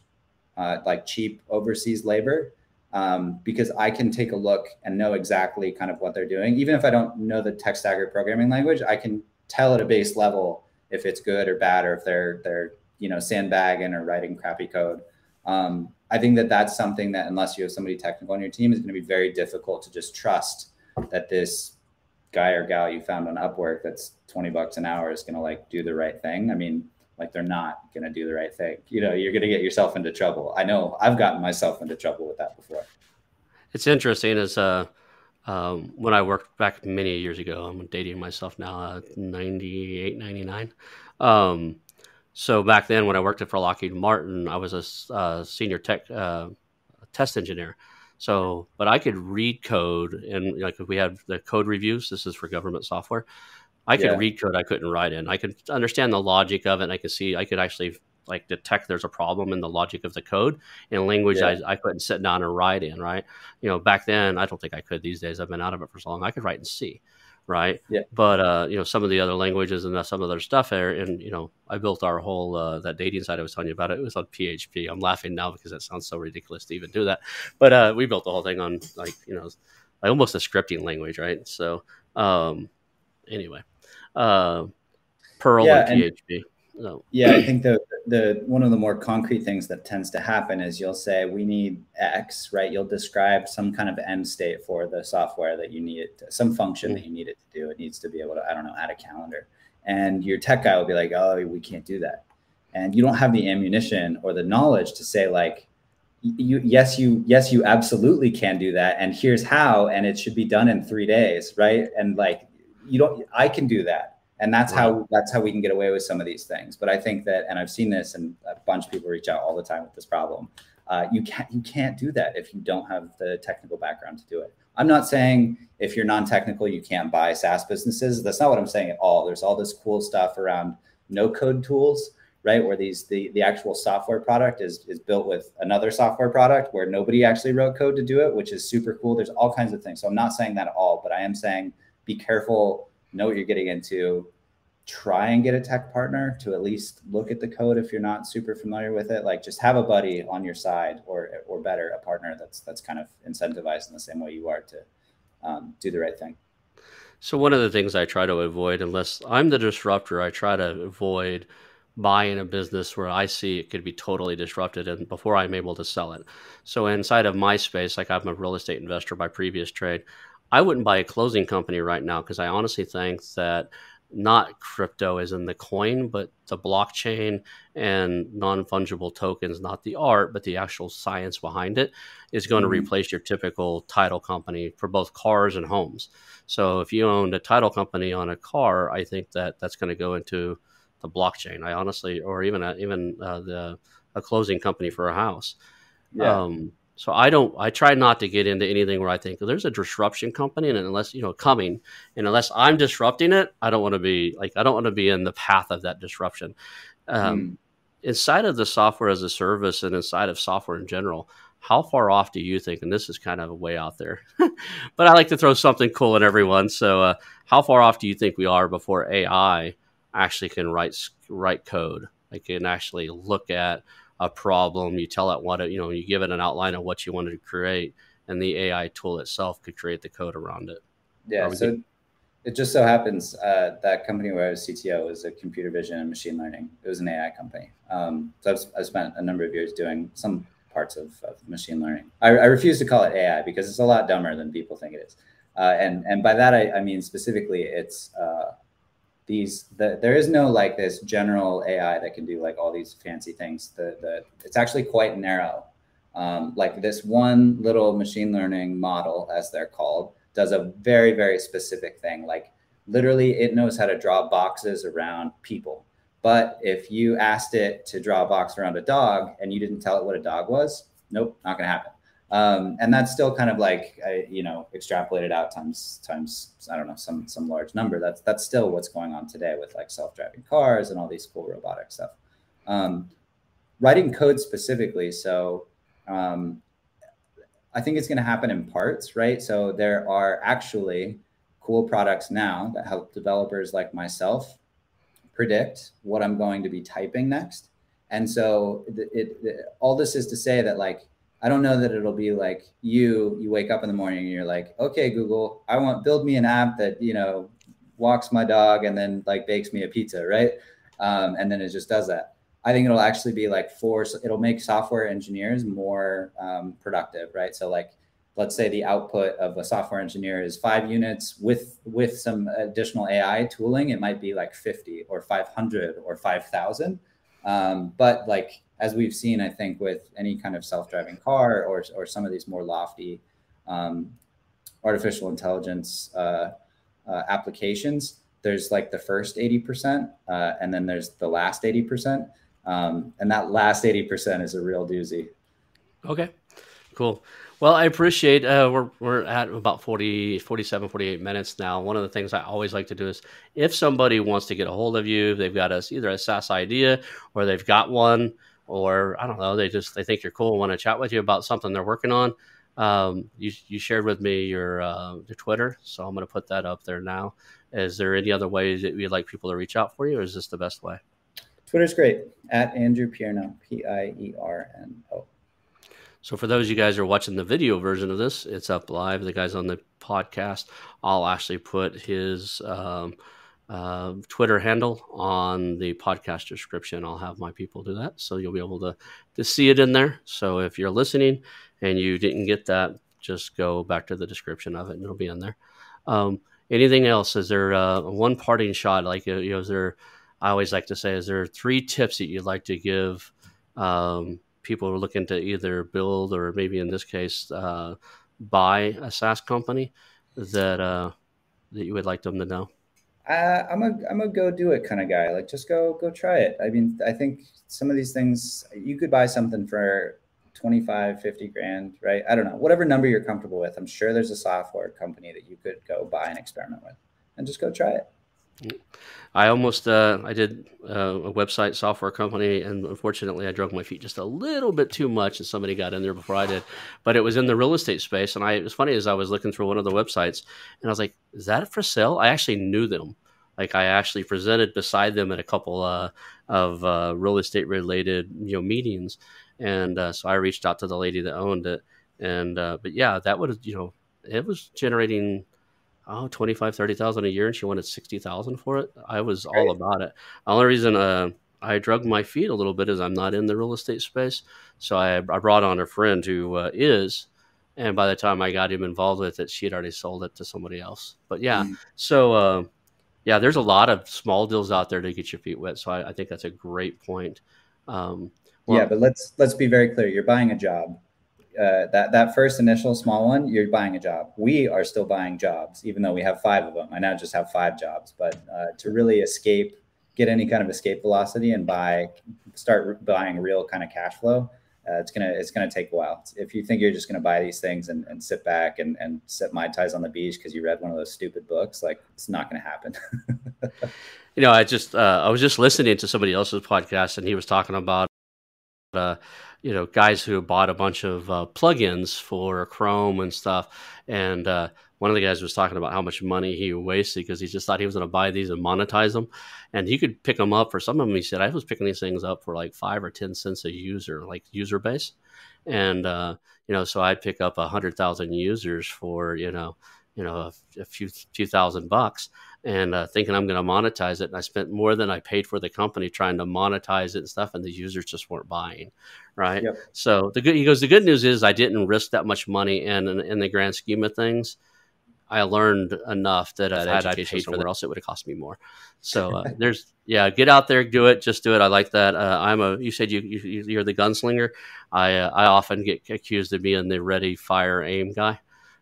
uh, like cheap overseas labor um, because I can take a look and know exactly kind of what they're doing. Even if I don't know the tech stack or programming language, I can tell at a base level if it's good or bad or if they're they're you know sandbagging or writing crappy code. Um, I think that that's something that unless you have somebody technical on your team, is going to be very difficult to just trust that this guy or gal you found on Upwork that's 20 bucks an hour is going to like do the right thing. I mean, like they're not going to do the right thing. You know, you're going to get yourself into trouble. I know I've gotten myself into trouble with that before. It's interesting as uh, um, when I worked back many years ago, I'm dating myself now, uh, 98, 99. Um, so back then, when I worked for Lockheed Martin, I was a uh, senior tech uh, test engineer. So, but I could read code, and like if we had the code reviews, this is for government software. I could yeah. read code I couldn't write in. I could understand the logic of it. And I could see. I could actually like detect there's a problem in the logic of the code in language yeah. I, I couldn't sit down and write in. Right. You know, back then I don't think I could. These days I've been out of it for so long. I could write in C right? Yeah. But uh, you know, some of the other languages and some other stuff there, and you know, I built our whole uh, that dating site I was telling you about. It, it was on PHP. I'm laughing now because that sounds so ridiculous to even do that. But uh, we built the whole thing on like you know, like almost a scripting language, right? So um, anyway, uh, Perl yeah, and PHP. So. Yeah, I think the the one of the more concrete things that tends to happen is you'll say we need X, right? You'll describe some kind of end state for the software that you need it, to, some function mm-hmm. that you need it to do. It needs to be able to, I don't know, add a calendar, and your tech guy will be like, oh, we can't do that, and you don't have the ammunition or the knowledge to say like, you yes you yes you absolutely can do that, and here's how, and it should be done in three days, right? And like you don't, I can do that and that's right. how that's how we can get away with some of these things but i think that and i've seen this and a bunch of people reach out all the time with this problem Uh, you can't you can't do that if you don't have the technical background to do it. I'm not saying if you're non-technical you can't buy SaaS businesses. That's not what I'm saying at all. There's all this cool stuff around no code tools, right? Where these the the actual software product is is built with another software product where nobody actually wrote code to do it, which is super cool. There's all kinds of things. So I'm not saying that at all, but I am saying be careful, know what you're getting into. Try and get a tech partner to at least look at the code if you're not super familiar with it. Like just have a buddy on your side or or better a partner that's that's kind of incentivized in the same way you are to um, do the right thing. So one of the things i try to avoid unless i'm the disruptor i try to avoid buying a business where i see it could be totally disrupted and before i'm able to sell it. So inside of my space like i'm a real estate investor by previous trade i wouldn't buy a closing company right now because i honestly think that not crypto is in the coin, but the blockchain and non fungible tokens, not the art, but the actual science behind it, is going mm-hmm. to replace your typical title company for both cars and homes. So if you owned a title company on a car, I think that that's going to go into the blockchain. I honestly, or even a, even uh, the a closing company for a house. Yeah. Um, so I don't. I try not to get into anything where I think there's a disruption company, and unless you know coming, and unless I'm disrupting it, I don't want to be like I don't want to be in the path of that disruption. Um, mm. Inside of the software as a service, and inside of software in general, how far off do you think? And this is kind of a way out there, but I like to throw something cool at everyone. So, uh, how far off do you think we are before AI actually can write write code? Like can actually look at a problem, you tell it what it, you know, you give it an outline of what you wanted to create, and the AI tool itself could create the code around it. Yeah. So it just so happens uh, that company where I was CTO was a computer vision and machine learning. It was an AI company. Um, so I've, I've, spent a number of years doing some parts of, of machine learning. I, I, refuse to call it AI because it's a lot dumber than people think it is. Uh, and and by that I, I mean specifically it's uh, these the, there is no like this general AI that can do like all these fancy things. The the it's actually quite narrow. Um, like this one little machine learning model, as they're called, does a very very specific thing. Like literally, it knows how to draw boxes around people. But if you asked it to draw a box around a dog and you didn't tell it what a dog was, nope, not gonna happen. Um, and that's still kind of like you know extrapolated out times times I don't know some some large number. That's that's still what's going on today with like self driving cars and all these cool robotic stuff. Um, writing code specifically, so um, I think it's going to happen in parts, right? So there are actually cool products now that help developers like myself predict what I'm going to be typing next. And so it, it all this is to say that like I don't know that it'll be like you, you wake up in the morning and you're like, okay, Google, I want build me an app that, you know, walks my dog and then like bakes me a pizza, right? Um, and then it just does that. I think it'll actually be like for it'll make software engineers more um, productive, right? So like, let's say the output of a software engineer is five units with with some additional AI tooling, it might be like 50 or 500 or 5,000. Um, but like as we've seen, I think with any kind of self-driving car or, or some of these more lofty um, artificial intelligence uh, uh, applications, there's like the first 80%, uh, and then there's the last 80%. Um, and that last 80% is a real doozy. Okay, cool. Well, I appreciate uh, we're we're at about 40, 47, 48 minutes now. One of the things I always like to do is if somebody wants to get a hold of you, they've got a, either a SaaS idea or they've got one, or I don't know, they just they think you're cool and want to chat with you about something they're working on. Um, you you shared with me your uh, your Twitter, so I'm going to put that up there now. Is there any other ways that you'd like people to reach out for you, or is this the best way? Twitter's great at Andrew Pierno, P I E R N O. So for those of you guys who are watching the video version of this, it's up live. The guys on the podcast, I'll actually put his um, uh, Twitter handle on the podcast description. I'll have my people do that, so you'll be able to to see it in there. So if you're listening and you didn't get that, just go back to the description of it, and it'll be in there. Um, anything else? Is there uh, one parting shot? Like, uh, you know, is there? I always like to say, is there three tips that you'd like to give um, people are looking to either build or maybe in this case uh, buy a SaaS company that uh, that you would like them to know? uh, I'm a I'm a go do it kind of guy. Like just go go try it. I mean, I think some of these things you could buy something for 25, 50 grand, right? I don't know, whatever number you're comfortable with. I'm sure there's a software company that you could go buy and experiment with and just go try it. I almost uh, I did uh, a website software company, and unfortunately, I drug my feet just a little bit too much, and somebody got in there before I did. But it was in the real estate space, and I it was funny as I was looking through one of the websites, and I was like, "Is that for sale?" I actually knew them. Like I actually presented beside them at a couple uh, of uh, real estate related you know meetings, and uh, so I reached out to the lady that owned it, and uh, but yeah, that would you know it was generating oh 25 30,000 a year and she wanted 60,000 for it. I was all about it. The only reason uh, I drug my feet a little bit is I'm not in the real estate space. So I, I brought on a friend who uh, is, and by the time I got him involved with it, she had already sold it to somebody else. But yeah, mm. so uh, yeah, there's a lot of small deals out there to get your feet wet. So I, I think that's a great point. Um, well, yeah, but let's let's be very clear. You're buying a job uh, that that first initial small one, you're buying a job. We are still buying jobs, even though we have five of them. I now just have five jobs, but uh, to really escape, get any kind of escape velocity, and buy, start buying real kind of cash flow. Uh, it's gonna it's gonna take a while. If you think you're just gonna buy these things and, and sit back and, and sit mai tais on the beach because you read one of those stupid books, like it's not gonna happen. you know, I just uh, I was just listening to somebody else's podcast and he was talking about uh, you know guys who bought a bunch of uh, plugins for Chrome and stuff, and uh, one of the guys was talking about how much money he wasted because he just thought he was going to buy these and monetize them, and he could pick them up for some of them. He said I was picking these things up for like five or ten cents a user, like user base, and uh, you know, so I'd pick up a hundred thousand users for you know, you know, a, a few few thousand bucks, and uh, thinking I'm going to monetize it. And I spent more than I paid for the company trying to monetize it and stuff, and the users just weren't buying, right? Yep. So the good he goes. The good news is I didn't risk that much money, and in, in the grand scheme of things, I learned enough that uh, had I paid for that, else it would have cost me more. So uh, there's yeah, get out there, do it, just do it. I like that. Uh, I'm a. You said you, you are the gunslinger. I uh, I often get accused of being the ready, fire, aim guy,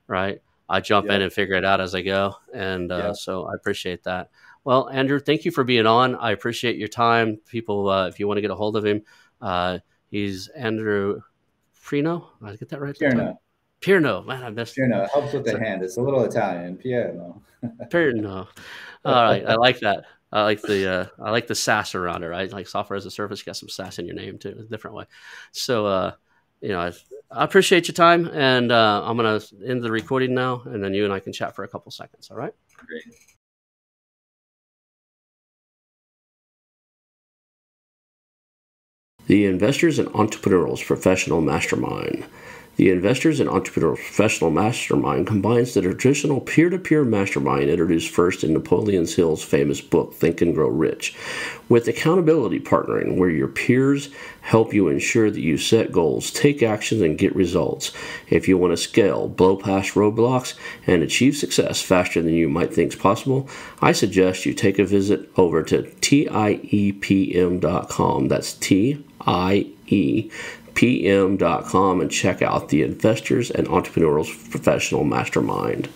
right? I jump yeah. in and figure it out as I go. And uh, yeah. so I appreciate that. Well, Andrew, thank you for being on. I appreciate your time. People, uh, if you want to get a hold of him, uh, he's Andrew Prino. Did I get that right? Pierno. Pierno. Man, I missed Pierno. It helps with the hand. It's a little Italian. Pierno. Pierno. All right. I like that. I like the uh, I like the sass around it, right? Like software as a service, you got some sass in your name too, a different way. So uh, you know, I, I appreciate your time, and uh, I'm gonna end the recording now, and then you and I can chat for a couple seconds. All right? Great. The Investors and Entrepreneurs Professional Mastermind. The Investors and Entrepreneurs Professional Mastermind combines the traditional peer to peer mastermind introduced first in Napoleon Hill's famous book, Think and Grow Rich, with accountability partnering, where your peers help you ensure that you set goals, take actions, and get results. If you want to scale, blow past roadblocks, and achieve success faster than you might think is possible, I suggest you take a visit over to TIEPM.com. That's T I E pm.com and check out the Investors and Entrepreneurs Professional Mastermind.